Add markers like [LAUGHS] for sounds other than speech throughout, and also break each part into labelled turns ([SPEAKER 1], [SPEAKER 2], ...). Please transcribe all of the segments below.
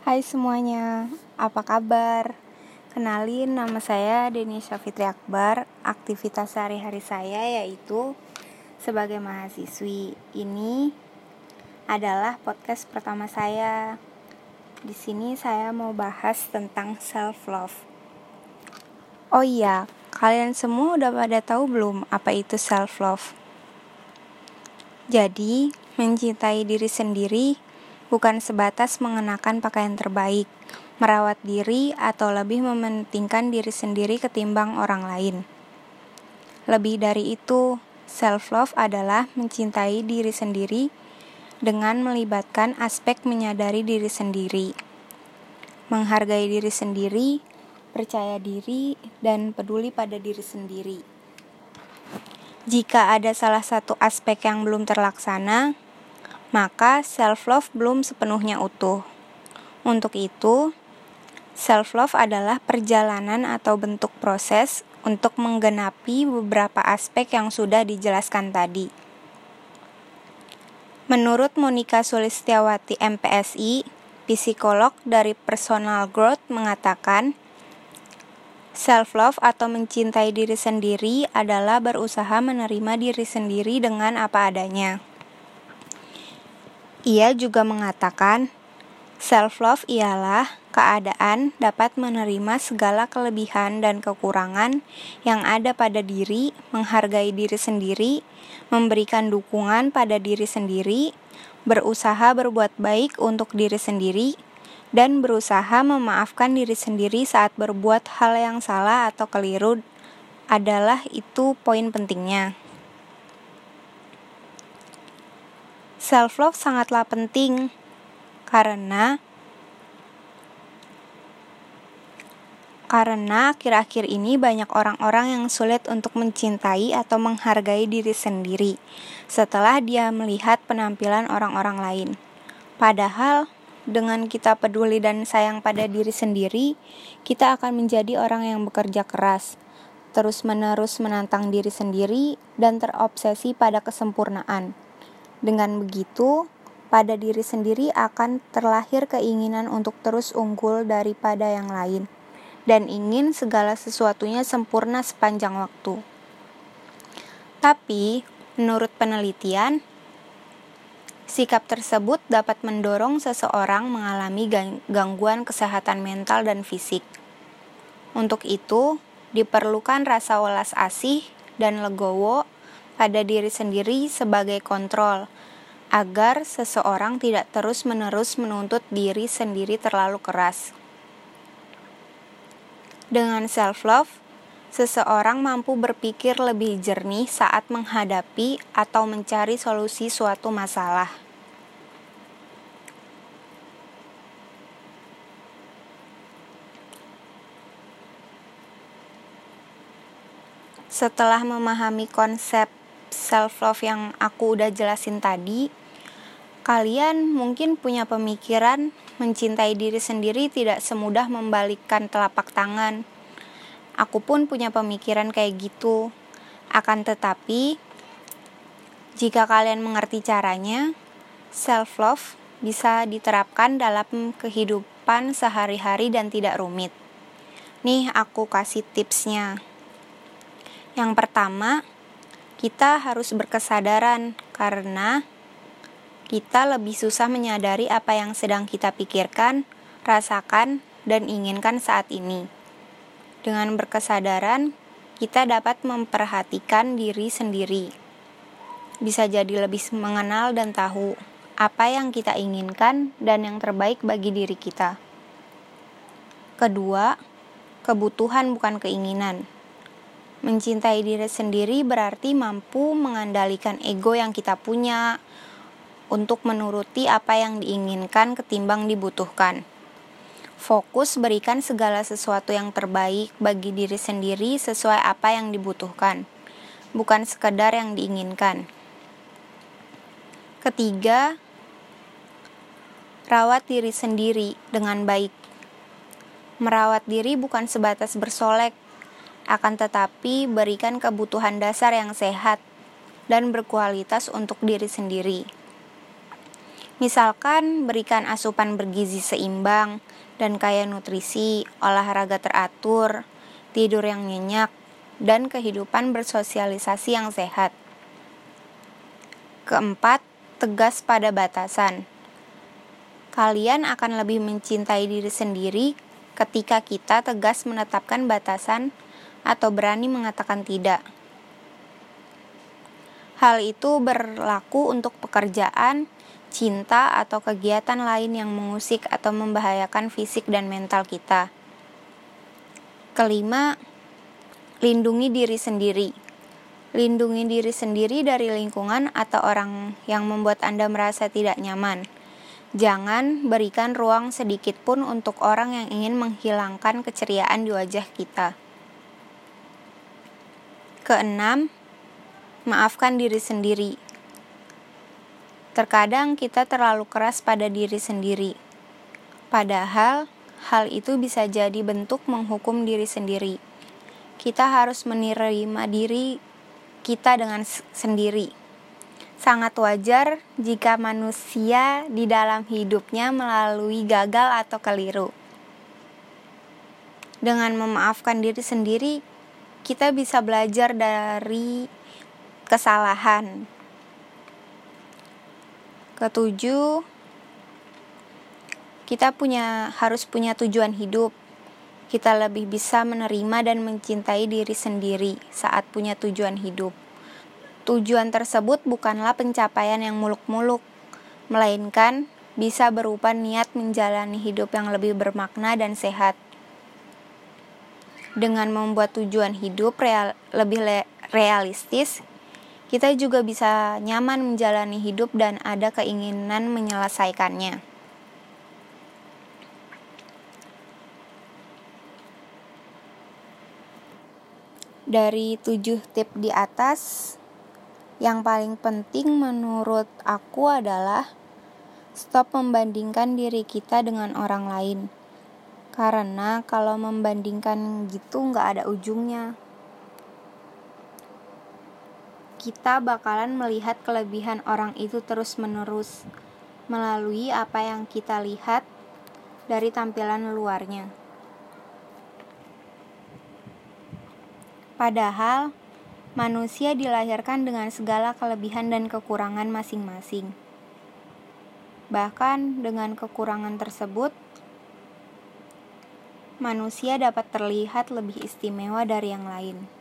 [SPEAKER 1] Hai semuanya, apa kabar? Kenalin nama saya Denisha Fitri Akbar. Aktivitas sehari-hari saya yaitu sebagai mahasiswi. Ini adalah podcast pertama saya. Di sini saya mau bahas tentang self love. Oh iya, kalian semua udah pada tahu belum apa itu self love? Jadi, mencintai diri sendiri bukan sebatas mengenakan pakaian terbaik, merawat diri, atau lebih mementingkan diri sendiri ketimbang orang lain. Lebih dari itu, self-love adalah mencintai diri sendiri dengan melibatkan aspek menyadari diri sendiri, menghargai diri sendiri, percaya diri, dan peduli pada diri sendiri. Jika ada salah satu aspek yang belum terlaksana, maka self-love belum sepenuhnya utuh. Untuk itu, self-love adalah perjalanan atau bentuk proses untuk menggenapi beberapa aspek yang sudah dijelaskan tadi. Menurut Monika Sulistiawati MPSI, psikolog dari Personal Growth mengatakan, Self-love atau mencintai diri sendiri adalah berusaha menerima diri sendiri dengan apa adanya. Ia juga mengatakan, self-love ialah keadaan dapat menerima segala kelebihan dan kekurangan yang ada pada diri, menghargai diri sendiri, memberikan dukungan pada diri sendiri, berusaha berbuat baik untuk diri sendiri, dan berusaha memaafkan diri sendiri saat berbuat hal yang salah atau keliru adalah itu poin pentingnya. Self love sangatlah penting karena karena akhir-akhir ini banyak orang-orang yang sulit untuk mencintai atau menghargai diri sendiri setelah dia melihat penampilan orang-orang lain. Padahal dengan kita peduli dan sayang pada diri sendiri, kita akan menjadi orang yang bekerja keras, terus-menerus menantang diri sendiri, dan terobsesi pada kesempurnaan. Dengan begitu, pada diri sendiri akan terlahir keinginan untuk terus unggul daripada yang lain, dan ingin segala sesuatunya sempurna sepanjang waktu. Tapi, menurut penelitian, Sikap tersebut dapat mendorong seseorang mengalami gangguan kesehatan mental dan fisik. Untuk itu, diperlukan rasa welas asih dan legowo pada diri sendiri sebagai kontrol, agar seseorang tidak terus-menerus menuntut diri sendiri terlalu keras. Dengan self-love, seseorang mampu berpikir lebih jernih saat menghadapi atau mencari solusi suatu masalah. Setelah memahami konsep self-love yang aku udah jelasin tadi, kalian mungkin punya pemikiran mencintai diri sendiri tidak semudah membalikkan telapak tangan Aku pun punya pemikiran kayak gitu. Akan tetapi, jika kalian mengerti caranya, self love bisa diterapkan dalam kehidupan sehari-hari dan tidak rumit. Nih, aku kasih tipsnya. Yang pertama, kita harus berkesadaran karena kita lebih susah menyadari apa yang sedang kita pikirkan, rasakan, dan inginkan saat ini. Dengan berkesadaran, kita dapat memperhatikan diri sendiri. Bisa jadi lebih mengenal dan tahu apa yang kita inginkan dan yang terbaik bagi diri kita. Kedua, kebutuhan bukan keinginan. Mencintai diri sendiri berarti mampu mengendalikan ego yang kita punya untuk menuruti apa yang diinginkan ketimbang dibutuhkan. Fokus berikan segala sesuatu yang terbaik bagi diri sendiri sesuai apa yang dibutuhkan, bukan sekedar yang diinginkan. Ketiga, rawat diri sendiri dengan baik. Merawat diri bukan sebatas bersolek, akan tetapi berikan kebutuhan dasar yang sehat dan berkualitas untuk diri sendiri. Misalkan berikan asupan bergizi seimbang dan kaya nutrisi, olahraga teratur, tidur yang nyenyak, dan kehidupan bersosialisasi yang sehat. Keempat, tegas pada batasan. Kalian akan lebih mencintai diri sendiri ketika kita tegas menetapkan batasan atau berani mengatakan tidak. Hal itu berlaku untuk pekerjaan, cinta, atau kegiatan lain yang mengusik atau membahayakan fisik dan mental kita. Kelima, lindungi diri sendiri. Lindungi diri sendiri dari lingkungan atau orang yang membuat Anda merasa tidak nyaman. Jangan berikan ruang sedikit pun untuk orang yang ingin menghilangkan keceriaan di wajah kita. Keenam, maafkan diri sendiri. Terkadang kita terlalu keras pada diri sendiri, padahal hal itu bisa jadi bentuk menghukum diri sendiri. Kita harus menerima diri kita dengan sendiri. Sangat wajar jika manusia di dalam hidupnya melalui gagal atau keliru. Dengan memaafkan diri sendiri, kita bisa belajar dari kesalahan. Ketujuh, kita punya harus punya tujuan hidup. Kita lebih bisa menerima dan mencintai diri sendiri saat punya tujuan hidup. Tujuan tersebut bukanlah pencapaian yang muluk-muluk, melainkan bisa berupa niat menjalani hidup yang lebih bermakna dan sehat. Dengan membuat tujuan hidup real, lebih realistis, kita juga bisa nyaman menjalani hidup dan ada keinginan menyelesaikannya. Dari tujuh tip di atas, yang paling penting menurut aku adalah stop membandingkan diri kita dengan orang lain. Karena kalau membandingkan gitu nggak ada ujungnya kita bakalan melihat kelebihan orang itu terus-menerus melalui apa yang kita lihat dari tampilan luarnya. Padahal, manusia dilahirkan dengan segala kelebihan dan kekurangan masing-masing. Bahkan dengan kekurangan tersebut, manusia dapat terlihat lebih istimewa dari yang lain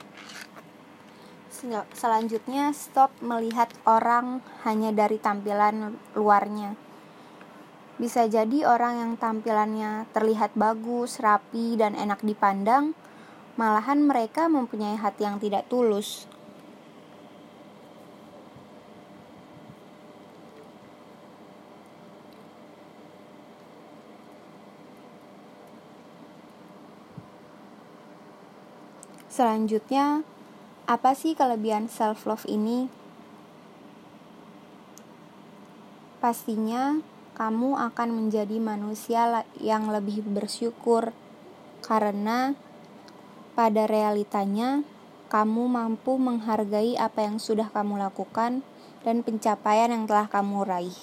[SPEAKER 1] selanjutnya stop melihat orang hanya dari tampilan luarnya. Bisa jadi orang yang tampilannya terlihat bagus, rapi, dan enak dipandang, malahan mereka mempunyai hati yang tidak tulus. Selanjutnya, apa sih kelebihan self love ini? Pastinya kamu akan menjadi manusia yang lebih bersyukur karena pada realitanya kamu mampu menghargai apa yang sudah kamu lakukan dan pencapaian yang telah kamu raih.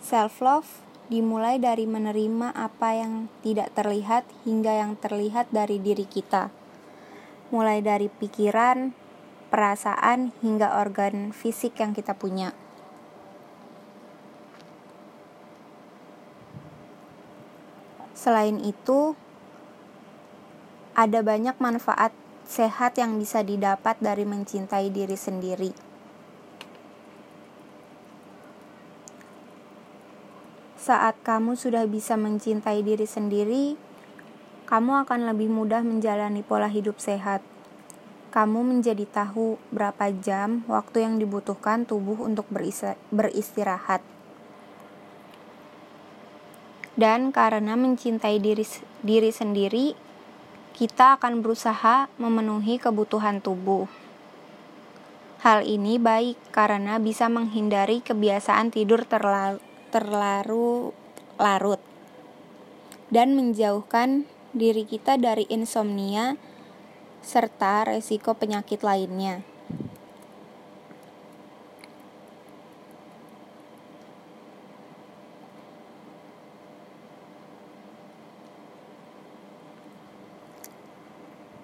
[SPEAKER 1] Self love dimulai dari menerima apa yang tidak terlihat hingga yang terlihat dari diri kita, mulai dari pikiran, perasaan, hingga organ fisik yang kita punya. Selain itu, ada banyak manfaat sehat yang bisa didapat dari mencintai diri sendiri. Saat kamu sudah bisa mencintai diri sendiri, kamu akan lebih mudah menjalani pola hidup sehat. Kamu menjadi tahu berapa jam waktu yang dibutuhkan tubuh untuk beristirahat. Dan karena mencintai diri, diri sendiri, kita akan berusaha memenuhi kebutuhan tubuh. Hal ini baik karena bisa menghindari kebiasaan tidur terlalu terlalu larut dan menjauhkan diri kita dari insomnia serta resiko penyakit lainnya.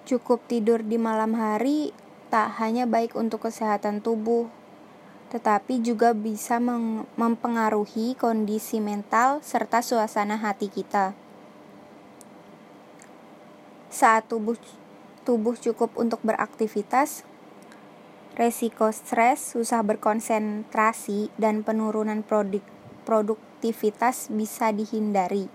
[SPEAKER 1] Cukup tidur di malam hari tak hanya baik untuk kesehatan tubuh, tetapi juga bisa mempengaruhi kondisi mental serta suasana hati kita. Saat tubuh tubuh cukup untuk beraktivitas, resiko stres, susah berkonsentrasi, dan penurunan produk produktivitas bisa dihindari.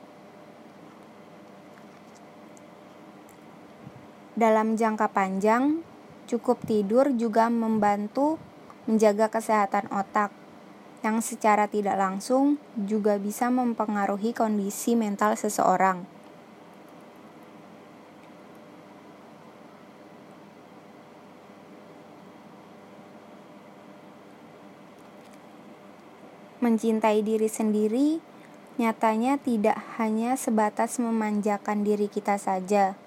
[SPEAKER 1] Dalam jangka panjang, cukup tidur juga membantu menjaga kesehatan otak, yang secara tidak langsung juga bisa mempengaruhi kondisi mental seseorang. Mencintai diri sendiri nyatanya tidak hanya sebatas memanjakan diri kita saja.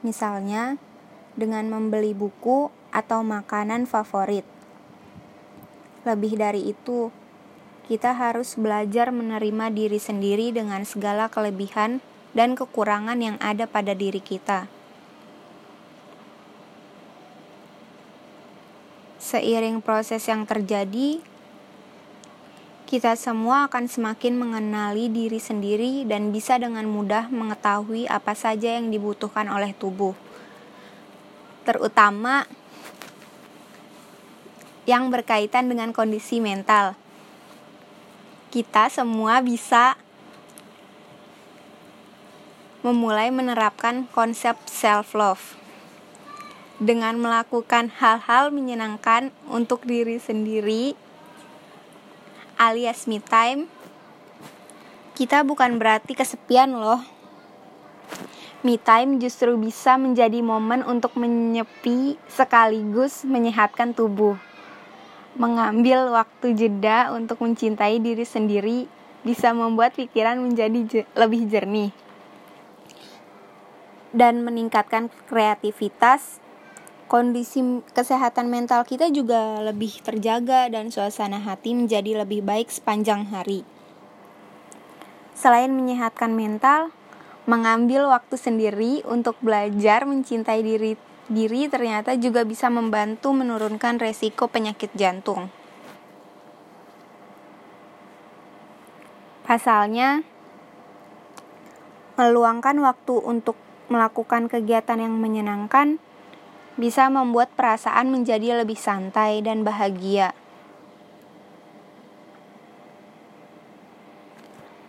[SPEAKER 1] Misalnya, dengan membeli buku atau makanan favorit. Lebih dari itu, kita harus belajar menerima diri sendiri dengan segala kelebihan dan kekurangan yang ada pada diri kita. Seiring proses yang terjadi, kita semua akan semakin mengenali diri sendiri dan bisa dengan mudah mengetahui apa saja yang dibutuhkan oleh tubuh, terutama yang berkaitan dengan kondisi mental. Kita semua bisa memulai menerapkan konsep self-love dengan melakukan hal-hal menyenangkan untuk diri sendiri alias me time, kita bukan berarti kesepian loh. Me time justru bisa menjadi momen untuk menyepi sekaligus menyehatkan tubuh. Mengambil waktu jeda untuk mencintai diri sendiri bisa membuat pikiran menjadi lebih jernih dan meningkatkan kreativitas kondisi kesehatan mental kita juga lebih terjaga dan suasana hati menjadi lebih baik sepanjang hari. Selain menyehatkan mental, mengambil waktu sendiri untuk belajar mencintai diri diri ternyata juga bisa membantu menurunkan resiko penyakit jantung. Pasalnya, meluangkan waktu untuk melakukan kegiatan yang menyenangkan bisa membuat perasaan menjadi lebih santai dan bahagia.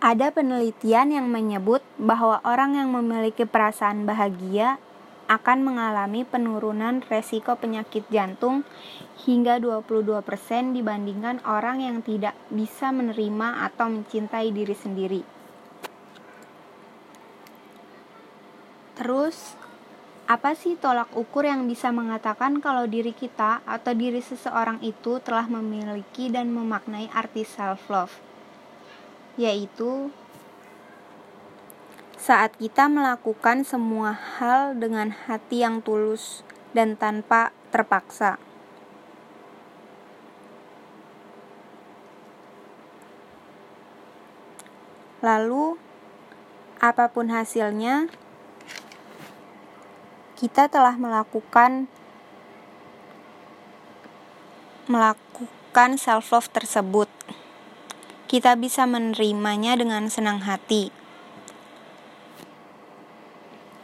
[SPEAKER 1] Ada penelitian yang menyebut bahwa orang yang memiliki perasaan bahagia akan mengalami penurunan resiko penyakit jantung hingga 22% dibandingkan orang yang tidak bisa menerima atau mencintai diri sendiri. Terus, apa sih tolak ukur yang bisa mengatakan kalau diri kita atau diri seseorang itu telah memiliki dan memaknai arti self-love? Yaitu saat kita melakukan semua hal dengan hati yang tulus dan tanpa terpaksa. Lalu, apa pun hasilnya, kita telah melakukan melakukan self love tersebut. Kita bisa menerimanya dengan senang hati.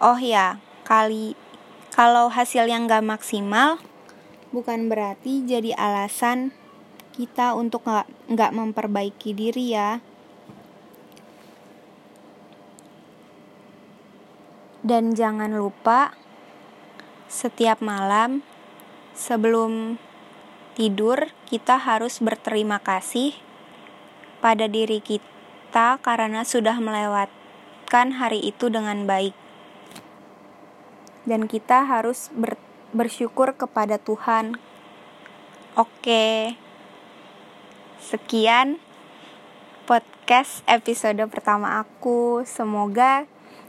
[SPEAKER 1] Oh ya, kali kalau hasil yang gak maksimal bukan berarti jadi alasan kita untuk gak, gak memperbaiki diri ya. Dan jangan lupa setiap malam sebelum tidur kita harus berterima kasih pada diri kita karena sudah melewatkan hari itu dengan baik. Dan kita harus ber, bersyukur kepada Tuhan. Oke. Sekian podcast episode pertama aku. Semoga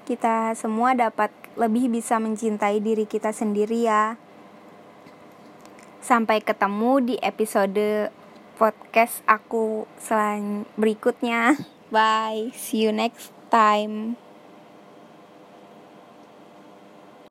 [SPEAKER 1] kita semua dapat lebih bisa mencintai diri kita sendiri ya. Sampai ketemu di episode podcast aku selanjutnya berikutnya. [LAUGHS] Bye, see you next time.